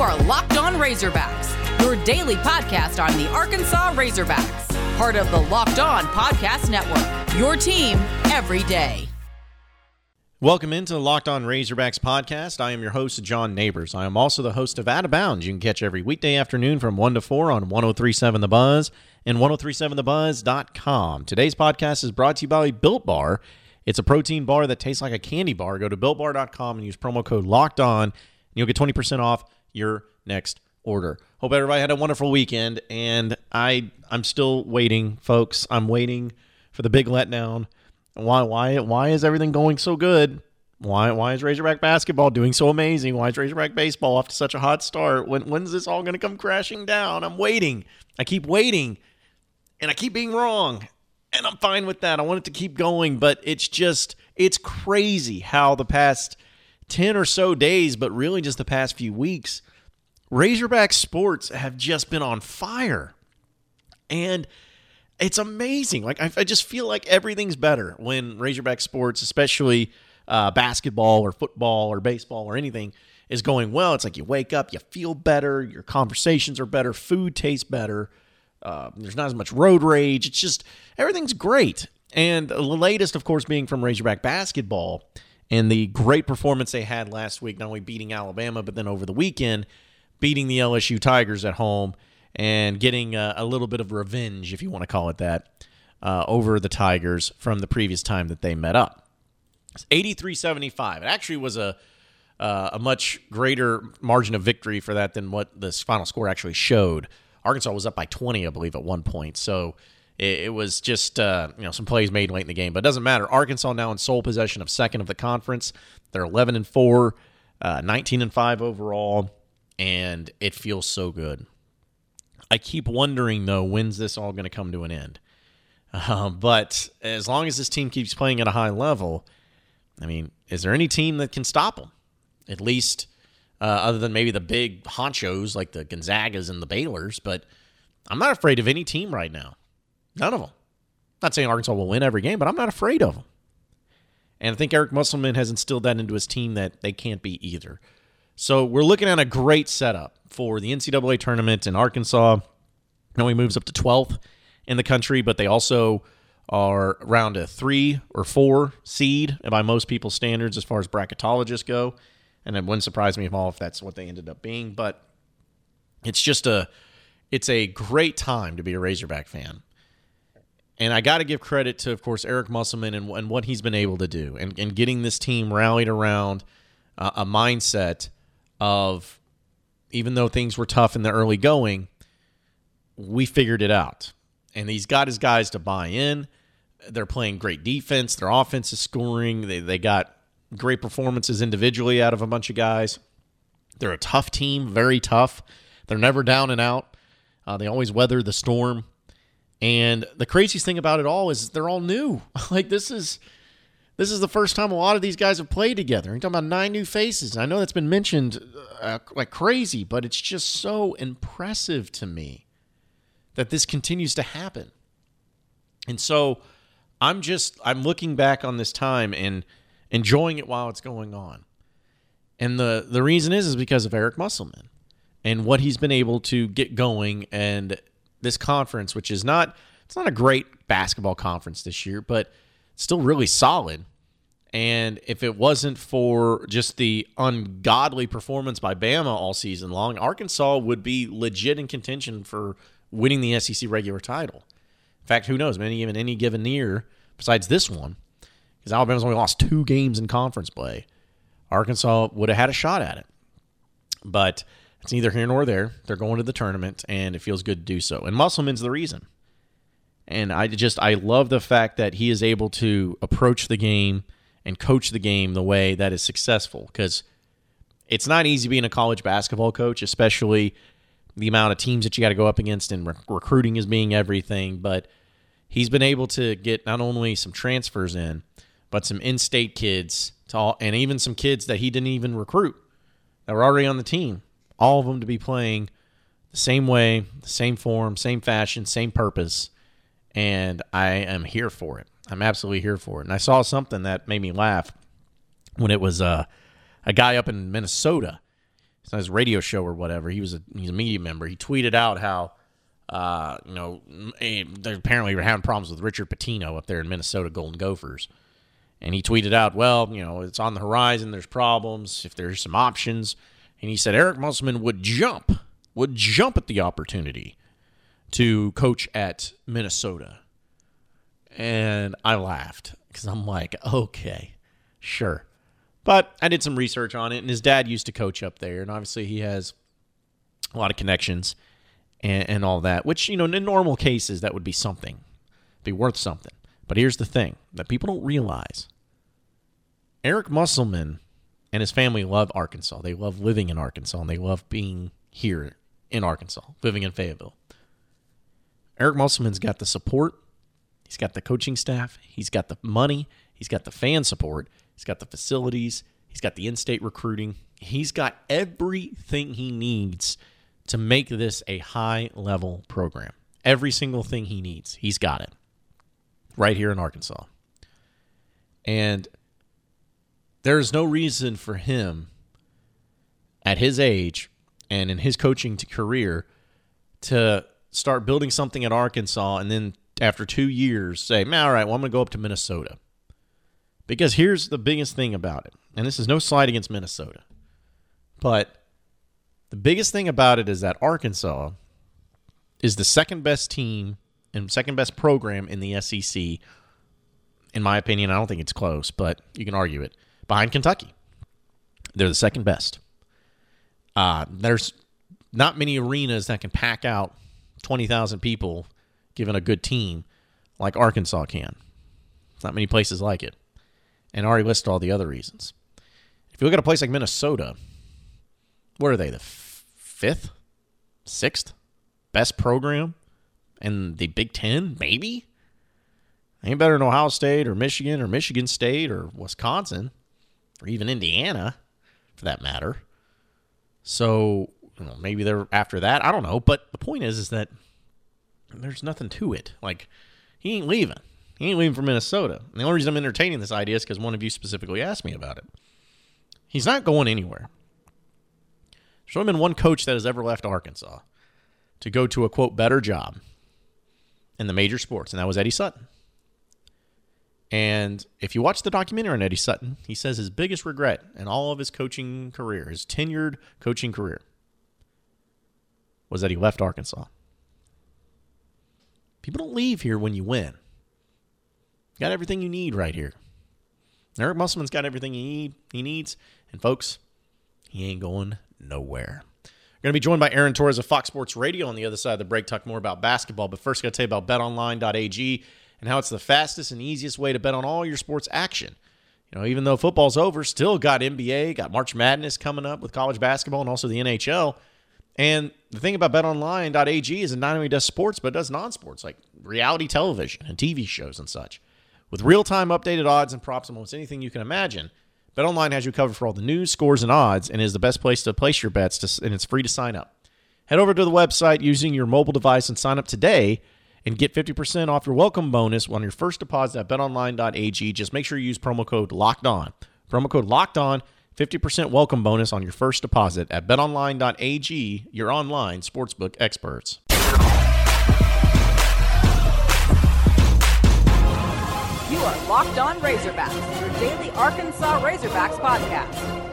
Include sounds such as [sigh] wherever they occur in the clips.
are Locked On Razorbacks, your daily podcast on the Arkansas Razorbacks, part of the Locked On Podcast Network. Your team every day. Welcome into the Locked On Razorbacks podcast. I am your host, John Neighbors. I am also the host of Out of Bounds. You can catch every weekday afternoon from 1 to 4 on 1037 The Buzz and 1037thebuzz.com. Today's podcast is brought to you by Built Bar. It's a protein bar that tastes like a candy bar. Go to builtbar.com and use promo code LOCKED ON, and you'll get 20% off your next order. Hope everybody had a wonderful weekend, and I I'm still waiting, folks. I'm waiting for the big letdown. Why why why is everything going so good? Why why is Razorback basketball doing so amazing? Why is Razorback baseball off to such a hot start? When when's this all going to come crashing down? I'm waiting. I keep waiting, and I keep being wrong, and I'm fine with that. I want it to keep going, but it's just it's crazy how the past 10 or so days, but really just the past few weeks, Razorback sports have just been on fire. And it's amazing. Like, I, I just feel like everything's better when Razorback sports, especially uh, basketball or football or baseball or anything, is going well. It's like you wake up, you feel better, your conversations are better, food tastes better. Uh, there's not as much road rage. It's just everything's great. And the latest, of course, being from Razorback basketball and the great performance they had last week, not only beating Alabama, but then over the weekend, beating the LSU Tigers at home and getting a, a little bit of revenge, if you want to call it that, uh, over the Tigers from the previous time that they met up. It's 83 75. It actually was a, uh, a much greater margin of victory for that than what this final score actually showed. Arkansas was up by 20, I believe, at one point. So it, it was just uh, you know some plays made late in the game, but it doesn't matter. Arkansas now in sole possession of second of the conference. They're 11 and four, uh, 19 and five overall, and it feels so good. I keep wondering though, when's this all going to come to an end? Uh, but as long as this team keeps playing at a high level, I mean, is there any team that can stop them? At least, uh, other than maybe the big honchos like the Gonzagas and the Baylors. But I'm not afraid of any team right now. None of them. Not saying Arkansas will win every game, but I'm not afraid of them. And I think Eric Musselman has instilled that into his team that they can't be either. So we're looking at a great setup for the NCAA tournament in Arkansas. Now he moves up to 12th in the country, but they also are around a three or four seed by most people's standards as far as bracketologists go. And it wouldn't surprise me at all if that's what they ended up being. But it's just a it's a great time to be a Razorback fan. And I got to give credit to, of course, Eric Musselman and, and what he's been able to do and, and getting this team rallied around uh, a mindset of even though things were tough in the early going, we figured it out. And he's got his guys to buy in. They're playing great defense. Their offense is scoring. They, they got great performances individually out of a bunch of guys. They're a tough team, very tough. They're never down and out. Uh, they always weather the storm. And the craziest thing about it all is they're all new. [laughs] like this is this is the first time a lot of these guys have played together. You're talking about nine new faces. I know that's been mentioned uh, like crazy, but it's just so impressive to me that this continues to happen. And so I'm just I'm looking back on this time and enjoying it while it's going on. And the the reason is is because of Eric Musselman and what he's been able to get going and this conference, which is not it's not a great basketball conference this year, but still really solid. And if it wasn't for just the ungodly performance by Bama all season long, Arkansas would be legit in contention for winning the SEC regular title. In fact, who knows? Maybe even any given year, besides this one, because Alabama's only lost two games in conference play, Arkansas would have had a shot at it. But it's neither here nor there. They're going to the tournament, and it feels good to do so. And Musselman's the reason. And I just I love the fact that he is able to approach the game and coach the game the way that is successful because it's not easy being a college basketball coach, especially the amount of teams that you got to go up against and re- recruiting is being everything. But he's been able to get not only some transfers in, but some in-state kids to all, and even some kids that he didn't even recruit that were already on the team all of them to be playing the same way, the same form, same fashion, same purpose. And I am here for it. I'm absolutely here for it. And I saw something that made me laugh when it was uh, a guy up in Minnesota. it's his radio show or whatever. He was a he's a media member. He tweeted out how uh, you know they apparently were having problems with Richard Pitino up there in Minnesota Golden Gophers. And he tweeted out, well, you know, it's on the horizon. There's problems. If there's some options, and he said Eric Musselman would jump, would jump at the opportunity to coach at Minnesota. And I laughed because I'm like, okay, sure. But I did some research on it, and his dad used to coach up there, and obviously he has a lot of connections and, and all that. Which you know, in normal cases, that would be something, be worth something. But here's the thing that people don't realize: Eric Musselman and his family love Arkansas. They love living in Arkansas, and they love being here in Arkansas, living in Fayetteville. Eric Musselman's got the support. He's got the coaching staff. He's got the money. He's got the fan support. He's got the facilities. He's got the in state recruiting. He's got everything he needs to make this a high level program. Every single thing he needs, he's got it right here in Arkansas. And there's no reason for him at his age and in his coaching career to start building something at Arkansas and then after two years say, man, all right, well, I'm going to go up to Minnesota. Because here's the biggest thing about it, and this is no slight against Minnesota, but the biggest thing about it is that Arkansas is the second best team and second best program in the SEC. In my opinion, I don't think it's close, but you can argue it. Behind Kentucky, they're the second best. Uh, there's not many arenas that can pack out 20,000 people given a good team like Arkansas can. There's not many places like it. And I already listed all the other reasons. If you look at a place like Minnesota, what are they, the f- fifth, sixth best program in the Big Ten? Maybe? Ain't better than Ohio State or Michigan or Michigan State or Wisconsin or even Indiana for that matter. So you know, maybe they're after that. I don't know. But the point is, is that there's nothing to it. Like he ain't leaving. He ain't leaving for Minnesota. And the only reason I'm entertaining this idea is because one of you specifically asked me about it. He's not going anywhere. There's only been one coach that has ever left Arkansas to go to a quote better job in the major sports, and that was Eddie Sutton. And if you watch the documentary on Eddie Sutton, he says his biggest regret in all of his coaching career, his tenured coaching career, was that he left Arkansas. People don't leave here when you win. You got everything you need right here. Eric Musselman's got everything he need he needs, and folks, he ain't going nowhere. We're going to be joined by Aaron Torres of Fox Sports Radio on the other side of the break, talk more about basketball. But first, got to tell you about betonline.ag and how it's the fastest and easiest way to bet on all your sports action. You know, even though football's over, still got NBA, got March Madness coming up with college basketball and also the NHL. And the thing about betonline.ag is it not only does sports, but it does non sports like reality television and TV shows and such. With real time updated odds and props on almost anything you can imagine, BetOnline has you covered for all the news, scores, and odds, and is the best place to place your bets, to, and it's free to sign up. Head over to the website using your mobile device and sign up today and get 50% off your welcome bonus on your first deposit at betonline.ag. Just make sure you use promo code LOCKED ON. Promo code LOCKED ON, 50% welcome bonus on your first deposit at betonline.ag, your online sportsbook experts. You are Locked On Razorbacks, your daily Arkansas Razorbacks podcast.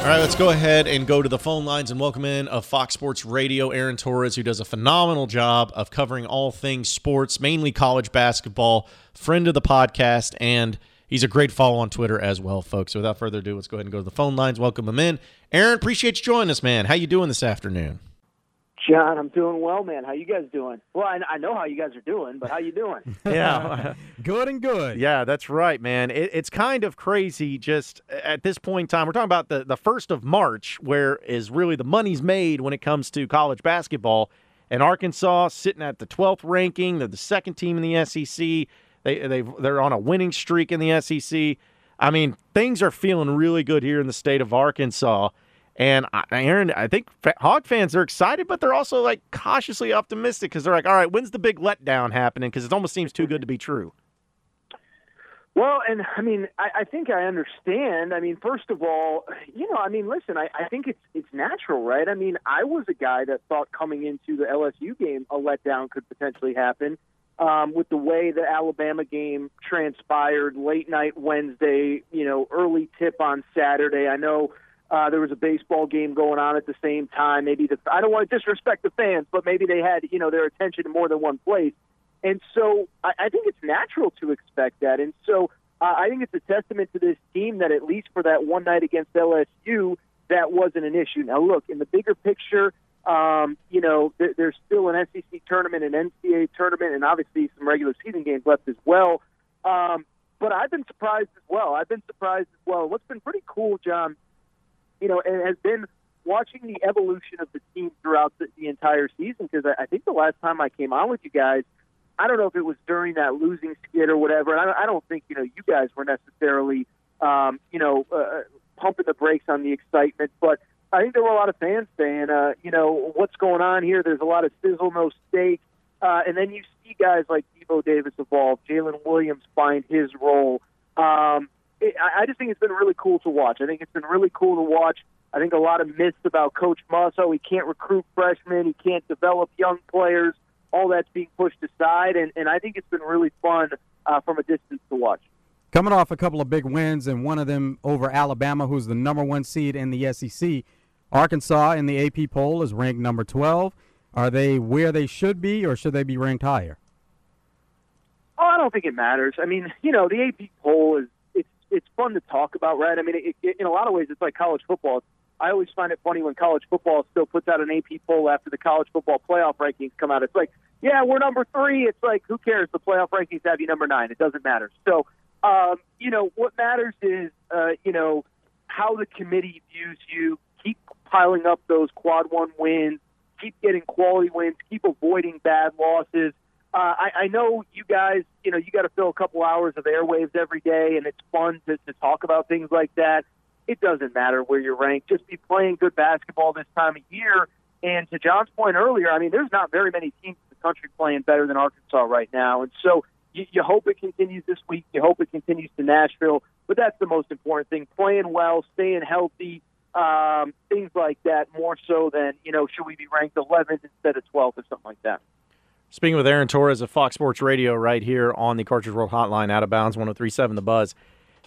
All right, let's go ahead and go to the phone lines and welcome in of Fox Sports Radio, Aaron Torres, who does a phenomenal job of covering all things sports, mainly college basketball, friend of the podcast, and he's a great follow on Twitter as well, folks. So without further ado, let's go ahead and go to the phone lines. Welcome him in. Aaron, appreciate you joining us, man. How you doing this afternoon? John, I'm doing well, man. How you guys doing? Well, I, I know how you guys are doing, but how you doing? [laughs] yeah, [laughs] good and good. Yeah, that's right, man. It, it's kind of crazy. Just at this point in time, we're talking about the the first of March, where is really the money's made when it comes to college basketball. And Arkansas sitting at the 12th ranking. They're the second team in the SEC. They they they're on a winning streak in the SEC. I mean, things are feeling really good here in the state of Arkansas. And Aaron, I think Hog fans are excited, but they're also like cautiously optimistic because they're like, all right, when's the big letdown happening? Because it almost seems too good to be true. Well, and I mean, I, I think I understand. I mean, first of all, you know, I mean, listen, I, I think it's it's natural, right? I mean, I was a guy that thought coming into the LSU game a letdown could potentially happen um, with the way the Alabama game transpired late night Wednesday, you know, early tip on Saturday. I know uh, there was a baseball game going on at the same time. Maybe the I don't want to disrespect the fans, but maybe they had you know their attention in more than one place. And so I, I think it's natural to expect that. And so uh, I think it's a testament to this team that at least for that one night against LSU, that wasn't an issue. Now, look, in the bigger picture, um, you know, there, there's still an SEC tournament, an NCAA tournament, and obviously some regular season games left as well. Um, but I've been surprised as well. I've been surprised as well. What's been pretty cool, John, you know, and has been watching the evolution of the team throughout the, the entire season. Because I, I think the last time I came on with you guys – I don't know if it was during that losing skid or whatever. I, I don't think you know you guys were necessarily um, you know uh, pumping the brakes on the excitement, but I think there were a lot of fans saying, uh, you know, what's going on here? There's a lot of sizzle, no steak, uh, and then you see guys like Devo Davis evolve, Jaylin Williams find his role. Um, it, I, just think it's been really cool to watch. I think it's been really cool to watch. I think a lot of myths about Coach Musso. He can't recruit freshmen. He can't develop young players all that's being pushed aside, and, and I think it's been really fun uh, from a distance to watch. Coming off a couple of big wins, and one of them over Alabama, who's the number one seed in the SEC. Arkansas in the AP poll is ranked number 12. Are they where they should be, or should they be ranked higher? Oh, I don't think it matters. I mean, you know, the AP poll is it's fun to talk about, right? I mean, it, it, in a lot of ways, it's like college football. I always find it funny when college football still puts out an AP poll after the college football playoff rankings come out. It's like, yeah, we're number three. It's like, who cares? The playoff rankings have you number nine. It doesn't matter. So, um, you know, what matters is, uh, you know, how the committee views you. Keep piling up those quad one wins. Keep getting quality wins. Keep avoiding bad losses. Uh, I, I know you guys, you know, you got to fill a couple hours of airwaves every day, and it's fun to, to talk about things like that it doesn't matter where you're ranked. Just be playing good basketball this time of year. And to John's point earlier, I mean, there's not very many teams in the country playing better than Arkansas right now. And so you, you hope it continues this week. You hope it continues to Nashville. But that's the most important thing playing well, staying healthy, um, things like that, more so than, you know, should we be ranked 11th instead of 12th or something like that. Speaking with Aaron Torres of Fox Sports Radio right here on the Cartridge World Hotline, out of bounds, 1037 The Buzz.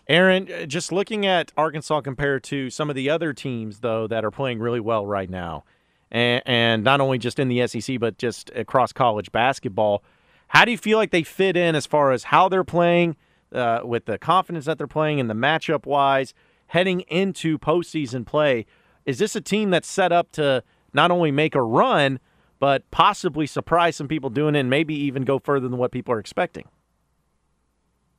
Aaron, uh, just looking at Arkansas compared to some of the other teams, though, that are playing really well right now, and, and not only just in the SEC, but just across college basketball, how do you feel like they fit in as far as how they're playing, uh, with the confidence that they're playing and the matchup wise, heading into postseason play? Is this a team that's set up to not only make a run, but possibly surprise some people doing it and maybe even go further than what people are expecting?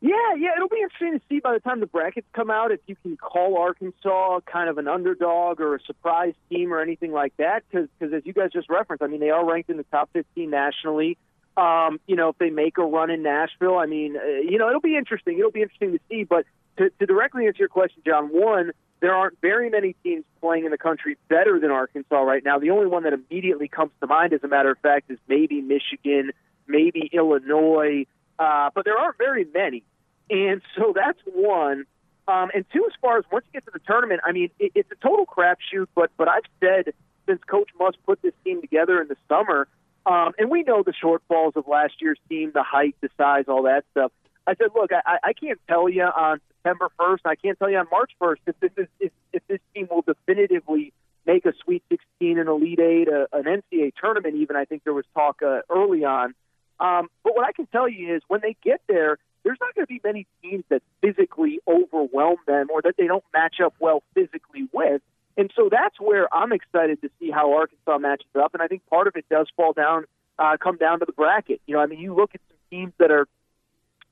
Yeah, yeah, it'll be interesting to see by the time the brackets come out if you can call Arkansas kind of an underdog or a surprise team or anything like that. Because as you guys just referenced, I mean, they are ranked in the top 15 nationally. Um, you know, if they make a run in Nashville, I mean, uh, you know, it'll be interesting. It'll be interesting to see. But to, to directly answer your question, John, one, there aren't very many teams playing in the country better than Arkansas right now. The only one that immediately comes to mind, as a matter of fact, is maybe Michigan, maybe Illinois. Uh, but there aren't very many. And so that's one. Um, and two, as far as once you get to the tournament, I mean, it, it's a total crapshoot. But but I've said since Coach Muss put this team together in the summer, um, and we know the shortfalls of last year's team, the height, the size, all that stuff. I said, look, I, I can't tell you on September 1st, I can't tell you on March 1st if this is if, if this team will definitively make a Sweet 16, an Elite Eight, a, an NCAA tournament. Even I think there was talk uh, early on. Um, but what I can tell you is when they get there, there's not going to be many teams that physically overwhelm them or that they don't match up well physically with. And so that's where I'm excited to see how Arkansas matches up. And I think part of it does fall down, uh, come down to the bracket. You know, I mean, you look at some teams that are,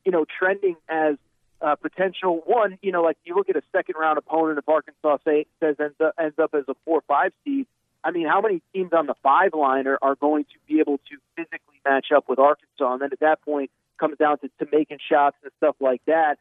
you know, trending as uh, potential one. You know, like you look at a second round opponent if Arkansas say, says ends up, ends up as a four or five seed. I mean, how many teams on the five line are, are going to be able to physically match up with Arkansas? And then at that point, comes down to, to making shots and stuff like that.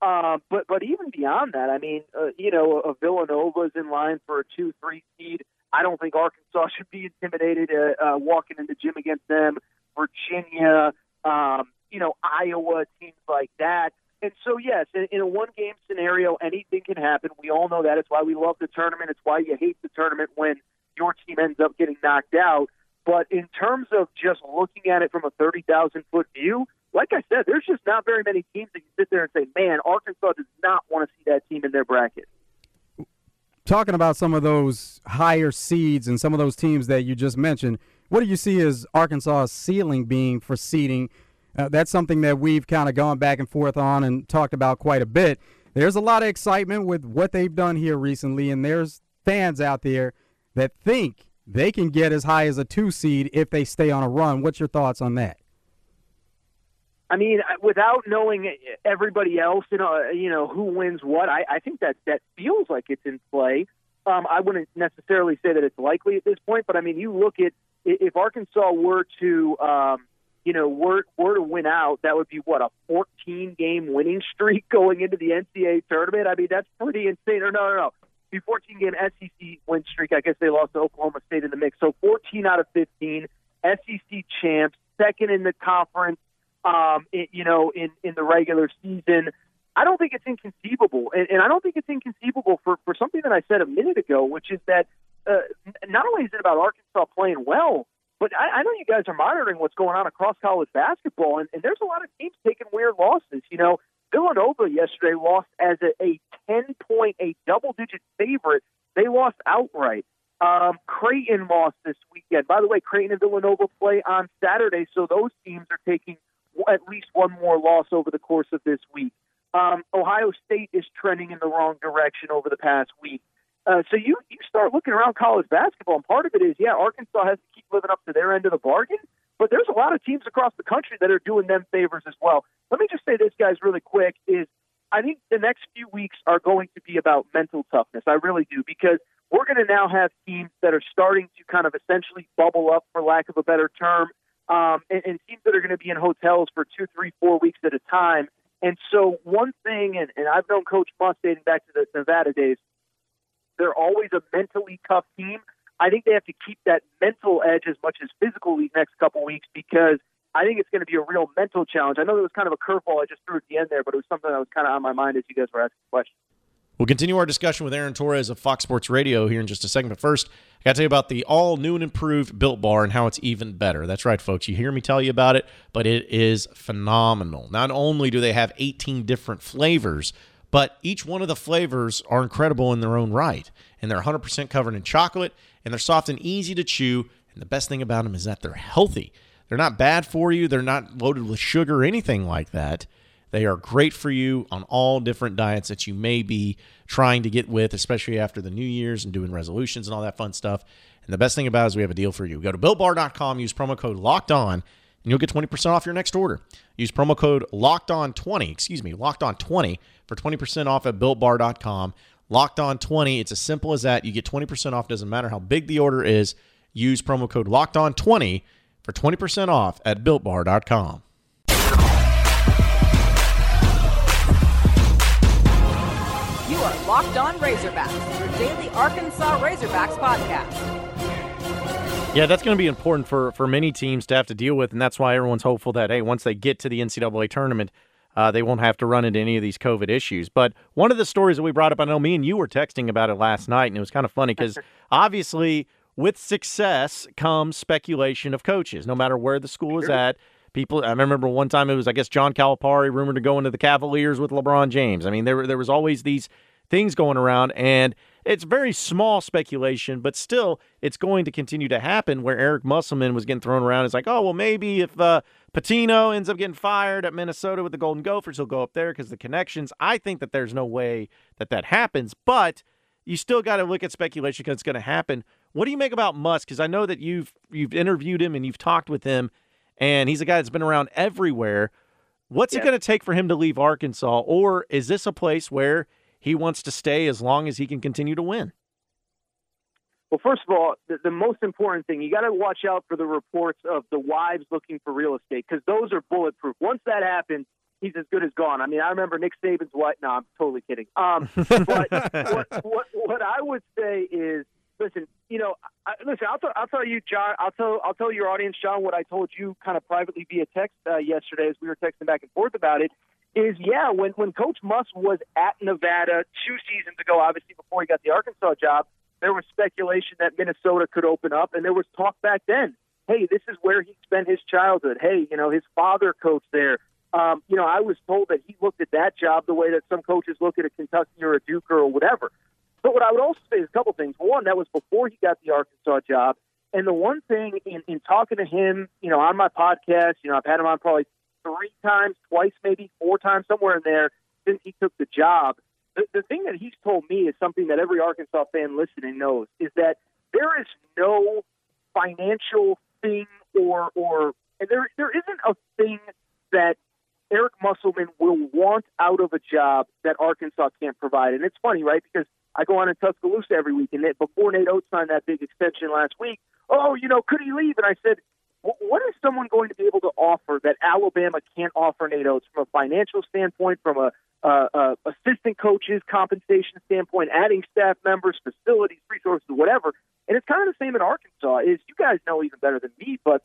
Um, but but even beyond that, I mean, uh, you know, a Villanova is in line for a two three seed. I don't think Arkansas [laughs] should be intimidated uh, uh, walking in the gym against them. Virginia, um, you know, Iowa, teams like that. And so, yes, in, a one game scenario, anything can happen. We all know that. It's why we love the tournament. It's why you hate the tournament when your team ends up getting knocked out. But in terms of just looking at it from a 30,000 foot view, like I said, there's just not very many teams that you sit there and say, man, Arkansas does not want to see that team in their bracket. Talking about some of those higher seeds and some of those teams that you just mentioned, what do you see as Arkansas's ceiling being for seeding? Uh, that's something that we've kind of gone back and forth on and talked about quite a bit. There's a lot of excitement with what they've done here recently, and there's fans out there that think they can get as high as a two seed if they stay on a run. What's your thoughts on that? I mean, without knowing everybody else, you know, you know who wins what, I, I think that that feels like it's in play. Um, I wouldn't necessarily say that it's likely at this point, but I mean, you look at if Arkansas were to, um, you know, were were to win out, that would be what a 14 game winning streak [laughs] going into the NCAA tournament. I mean, that's pretty insane. Or no, no, no, be 14 game SEC win streak. I guess they lost to Oklahoma State in the mix. So 14 out of 15 SEC champs, second in the conference. Um, it, you know, in in the regular season. I don't think it's inconceivable, and, and I don't think it's inconceivable for for something that I said a minute ago, which is that uh, not only is it about Arkansas playing well, but I, I know you guys are monitoring what's going on across college basketball, and, and there's a lot of teams taking weird losses. You know, Villanova yesterday lost as a, a 10 point, a double digit favorite. They lost outright. Um, Creighton lost this weekend. By the way, Creighton and Villanova play on Saturday, so those teams are taking at least one more loss over the course of this week. Um, Ohio State is trending in the wrong direction over the past week. Uh, so you you start looking around college basketball, and part of it is, yeah, Arkansas has to keep living up to their end of the bargain, but there's a lot of teams across the country that are doing them favors as well. Let me just say this, guys, really quick: is I think the next few weeks are going to be about mental toughness. I really do because we're going to now have teams that are starting to kind of essentially bubble up, for lack of a better term, um, and, and teams that are going to be in hotels for two, three, four weeks at a time. And so, one thing, and, and I've known Coach Muss dating back to the Nevada days, they're always a mentally tough team. I think they have to keep that mental edge as much as physical these next couple weeks because I think it's going to be a real mental challenge. I know it was kind of a curveball I just threw at the end there, but it was something that was kind of on my mind as you guys were asking questions. We'll continue our discussion with Aaron Torres of Fox Sports Radio here in just a second. But first, I got to tell you about the all new and improved Built Bar and how it's even better. That's right, folks. You hear me tell you about it, but it is phenomenal. Not only do they have 18 different flavors, but each one of the flavors are incredible in their own right. And they're 100% covered in chocolate, and they're soft and easy to chew. And the best thing about them is that they're healthy. They're not bad for you, they're not loaded with sugar or anything like that. They are great for you on all different diets that you may be trying to get with, especially after the New Year's and doing resolutions and all that fun stuff. And the best thing about it is we have a deal for you. Go to builtbar.com, use promo code locked on, and you'll get 20% off your next order. Use promo code locked on 20, excuse me, locked on 20 for 20% off at builtbar.com. Locked on 20, it's as simple as that. You get 20% off, doesn't matter how big the order is. Use promo code locked on 20 for 20% off at builtbar.com. You are Locked On Razorbacks, your daily Arkansas Razorbacks podcast. Yeah, that's going to be important for, for many teams to have to deal with, and that's why everyone's hopeful that, hey, once they get to the NCAA tournament, uh, they won't have to run into any of these COVID issues. But one of the stories that we brought up, I know me and you were texting about it last night, and it was kind of funny because obviously with success comes speculation of coaches, no matter where the school is at. People, I remember one time it was, I guess, John Calipari rumored to go into the Cavaliers with LeBron James. I mean, there there was always these things going around, and it's very small speculation, but still, it's going to continue to happen. Where Eric Musselman was getting thrown around, it's like, oh well, maybe if uh, Pitino ends up getting fired at Minnesota with the Golden Gophers, he'll go up there because the connections. I think that there's no way that that happens, but you still got to look at speculation because it's going to happen. What do you make about Muss? Because I know that you've you've interviewed him and you've talked with him, and he's a guy that's been around everywhere. What's yeah. it going to take for him to leave Arkansas, or is this a place where he wants to stay as long as he can continue to win? Well, first of all, the, the most important thing, you got to watch out for the reports of the wives looking for real estate because those are bulletproof. Once that happens, he's as good as gone. I mean, I remember Nick Saban's wife. No, I'm totally kidding. Um, [laughs] but what, what, what I would say is listen, you know, I, listen. I'll, t- I'll tell you, John. I'll tell I'll tell your audience, John, what I told you kind of privately via text uh, yesterday as we were texting back and forth about it. Is yeah, when when Coach Muss was at Nevada two seasons ago, obviously before he got the Arkansas job, there was speculation that Minnesota could open up, and there was talk back then. Hey, this is where he spent his childhood. Hey, you know, his father coached there. Um, you know, I was told that he looked at that job the way that some coaches look at a Kentucky or a Duke or whatever. But what I would also say is a couple things. One, that was before he got the Arkansas job. And the one thing in, in talking to him, you know, on my podcast, you know, I've had him on probably three times, twice, maybe four times, somewhere in there since he took the job. The, the thing that he's told me is something that every Arkansas fan listening knows is that there is no financial thing or or and there there isn't a thing that Eric Musselman will want out of a job that Arkansas can't provide. And it's funny, right? Because I go on in Tuscaloosa every week, and before Nate Oats signed that big extension last week, oh, you know, could he leave? And I said, what is someone going to be able to offer that Alabama can't offer Nate Oats from a financial standpoint, from a uh, uh, assistant coaches compensation standpoint, adding staff members, facilities, resources, whatever. And it's kind of the same in Arkansas. Is you guys know even better than me, but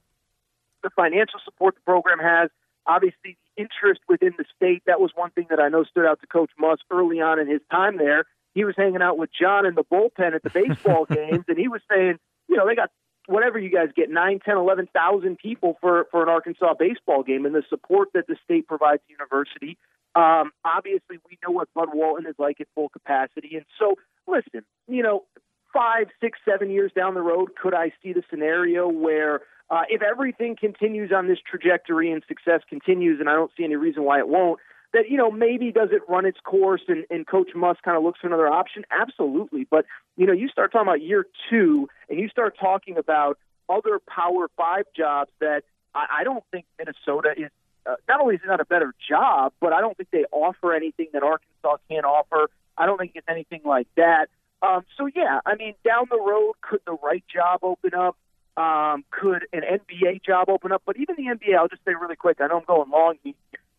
the financial support the program has, obviously the interest within the state. That was one thing that I know stood out to Coach Muss early on in his time there. He was hanging out with John in the bullpen at the baseball [laughs] games, and he was saying, you know, they got whatever you guys get nine, ten, eleven thousand people for for an Arkansas baseball game, and the support that the state provides the university. Um, obviously, we know what Bud Walton is like at full capacity, and so listen, you know, five, six, seven years down the road, could I see the scenario where uh, if everything continues on this trajectory and success continues, and I don't see any reason why it won't, that you know maybe does it run its course and, and Coach Muss kind of looks for another option? Absolutely, but you know you start talking about year two and you start talking about other Power Five jobs that I, I don't think Minnesota is. Uh, not only is it not a better job, but I don't think they offer anything that Arkansas can't offer. I don't think it's anything like that. Um, so yeah, I mean, down the road, could the right job open up? Um, could an NBA job open up? But even the NBA, I'll just say really quick. I know I'm going long.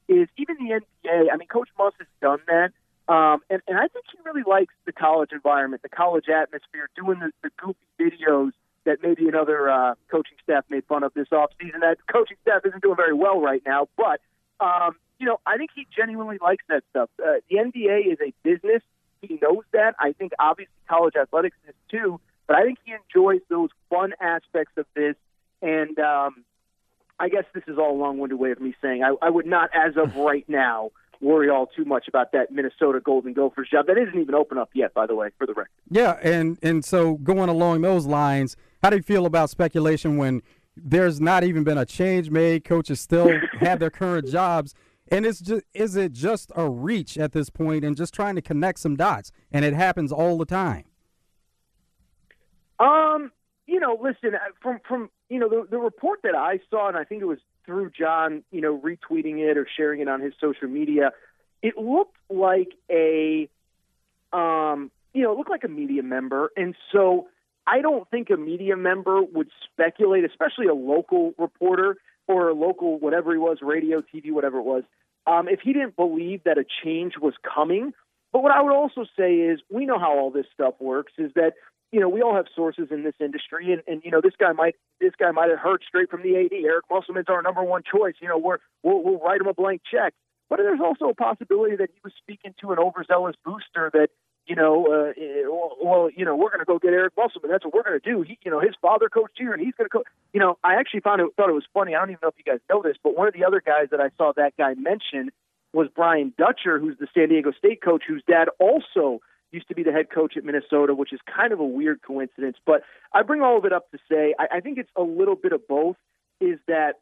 Is even the NBA? I mean, Coach Muss has done that, um, and and I think he really likes the college environment, the college atmosphere, doing the, the goofy videos that maybe another uh, coaching staff made fun of this offseason. That coaching staff isn't doing very well right now, but um, you know, I think he genuinely likes that stuff. Uh, the NBA is a business. He knows that. I think obviously college athletics is too. But I think he enjoys those fun aspects of this. And um, I guess this is all a long-winded way of me saying I, I would not, as of [laughs] right now, worry all too much about that Minnesota Golden Gophers job. That isn't even open up yet, by the way, for the record. Yeah, and and so going along those lines, how do you feel about speculation when there's not even been a change made? Coaches still [laughs] have their current jobs, and it's just is it just a reach at this point and just trying to connect some dots? And it happens all the time. Um, you know, listen from from you know the the report that I saw, and I think it was through John, you know, retweeting it or sharing it on his social media. It looked like a, um, you know, it looked like a media member, and so I don't think a media member would speculate, especially a local reporter or a local whatever he was, radio, TV, whatever it was, um, if he didn't believe that a change was coming. But what I would also say is, we know how all this stuff works. Is that you know, we all have sources in this industry, and, and you know, this guy might this guy might have heard straight from the AD. Eric Musselman's our number one choice. You know, we're we'll, we'll write him a blank check. But there's also a possibility that he was speaking to an overzealous booster that you know, uh, well, you know, we're going to go get Eric Musselman. That's what we're going to do. He, you know, his father coached here, and he's going to coach. You know, I actually found it thought it was funny. I don't even know if you guys know this, but one of the other guys that I saw that guy mention was Brian Dutcher, who's the San Diego State coach, whose dad also used to be the head coach at Minnesota, which is kind of a weird coincidence. But I bring all of it up to say I, I think it's a little bit of both. Is that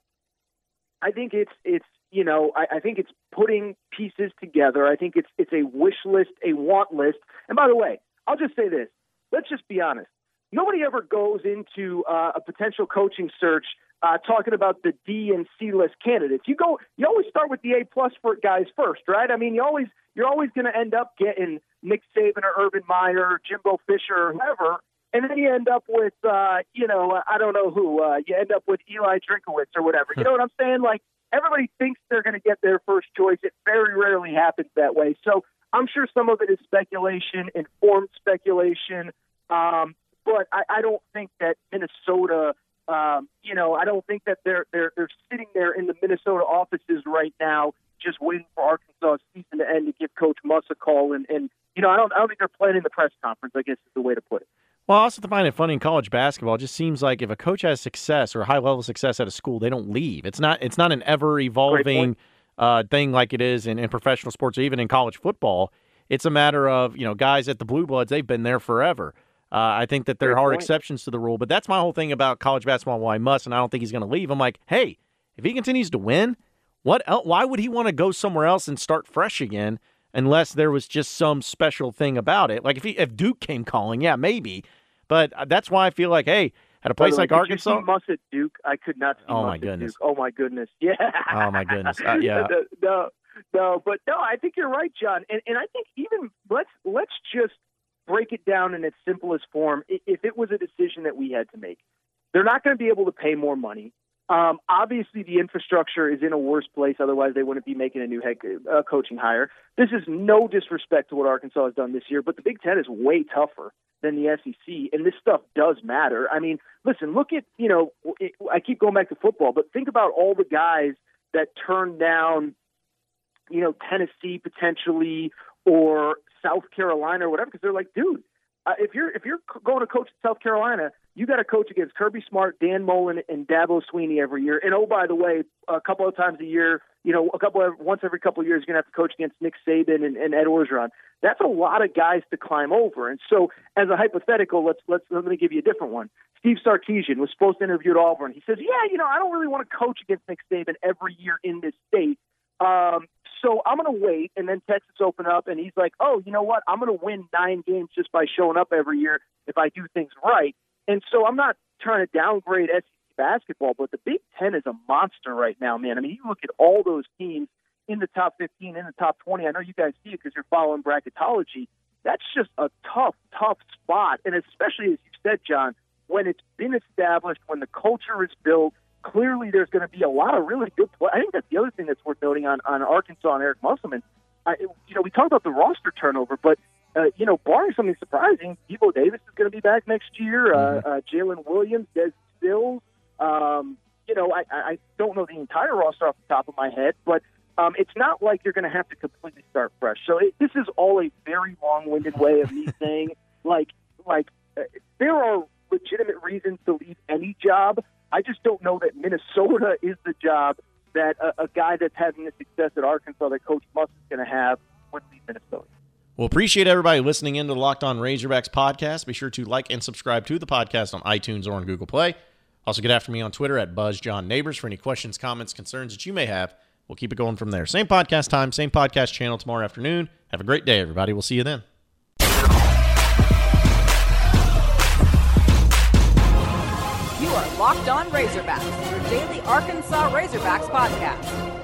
I think it's it's you know I, I think it's putting pieces together. I think it's it's a wish list, a want list. And by the way, I'll just say this: let's just be honest. Nobody ever goes into uh, a potential coaching search uh, talking about the D and C list candidates. You go, you always start with the A plus for guys first, right? I mean, you always you're always going to end up getting Nick Saban or Urban Meyer, Jimbo Fisher, or whoever, and then you end up with, uh, you know, I don't know who. Uh, you end up with Eli Drinkwitz or whatever. You know what I'm saying? Like everybody thinks they're going to get their first choice. It very rarely happens that way. So I'm sure some of it is speculation, informed speculation. Um, but I, I don't think that Minnesota um, you know, I don't think that they're they're they're sitting there in the Minnesota offices right now just waiting for Arkansas' season to end to give Coach Muss a call. And, and you know, I don't, I don't think they're planning the press conference. I guess is the way to put it. Well, I also find it funny in college basketball. It just seems like if a coach has success or high level success at a school, they don't leave. It's not. It's not an ever evolving uh, thing like it is in, in professional sports or even in college football. It's a matter of you know guys at the Blue Bloods. They've been there forever. Uh, I think that there Great are point. exceptions to the rule, but that's my whole thing about college basketball. Why must, and I don't think he's going to leave. I'm like, hey, if he continues to win, what? El- why would he want to go somewhere else and start fresh again? Unless there was just some special thing about it, like if he, if Duke came calling, yeah, maybe. But uh, that's why I feel like, hey, at a place way, like Arkansas, Muss at Duke. I could not see Oh, my goodness. Duke. Oh my goodness. [laughs] Yeah. Oh, my goodness. Uh, [laughs] yeah. no, no, no, but no, I think you're right, John. And and I think even let's let's just break it down in its simplest form. If it was a decision that we had to make, they're not going to be able to pay more money. Um, obviously, the infrastructure is in a worse place. Otherwise, they wouldn't be making a new head uh, coaching hire. This is no disrespect to what Arkansas has done this year, but the Big Ten is way tougher than the SEC, and this stuff does matter. I mean, listen, look at you know, it, I keep going back to football, but think about all the guys that turned down, you know, Tennessee potentially or South Carolina or whatever, because they're like, dude, uh, if you're if you're going to coach South Carolina, you got to coach against Kirby Smart, Dan Mullen, and Dabo Swinney every year. And oh, by the way, a couple of times a year, you know, a couple of once every couple of years, you're gonna have to coach against Nick Saban and, and Ed Orgeron. That's a lot of guys to climb over. And so, as a hypothetical, let's let's let me give you a different one. Steve Sarkisian was supposed to interview at Auburn. He says, "Yeah, you know, I don't really want to coach against Nick Saban every year in this state." Um, so I'm going to wait, and then Texas open up, and he's like, "Oh, you know what? I'm going to win nine games just by showing up every year if I do things right." And so I'm not trying to downgrade SEC basketball, but the Big Ten is a monster right now, man. I mean, you look at all those teams in the top 15, in the top 20. I know you guys see it because you're following bracketology. That's just a tough, tough spot, and especially as you said, John, when it's been established, when the culture is built. Clearly, there's going to be a lot of really good play. I think that's the other thing that's worth noting on, on Arkansas and Eric Musselman. I, you know, we talk about the roster turnover, but uh, you know, barring something surprising, Devo Davis is going to be back next year. Uh, uh, Jaylin Williams, Desi Sills. Um, you know, I, I I don't know the entire roster off the top of my head, but um, it's not like you're going to have to completely start fresh. So it, this is all a very long-winded way of me [laughs] saying, like, like uh, there are legitimate reasons to leave any job. I just don't know that Minnesota [laughs] is the job that a, a guy that's having the success at Arkansas that Coach Muss is going to have would leave Minnesota. Well, appreciate everybody listening in to the Locked On Razorbacks podcast. Be sure to like and subscribe to the podcast on iTunes or on Google Play. Also, get after me on Twitter at BuzzJohnNeighbors for any questions, comments, concerns that you may have. We'll keep it going from there. Same podcast time, same podcast channel tomorrow afternoon. Have a great day, everybody. We'll see you then. Locked On Razorbacks, your daily Arkansas Razorbacks podcast.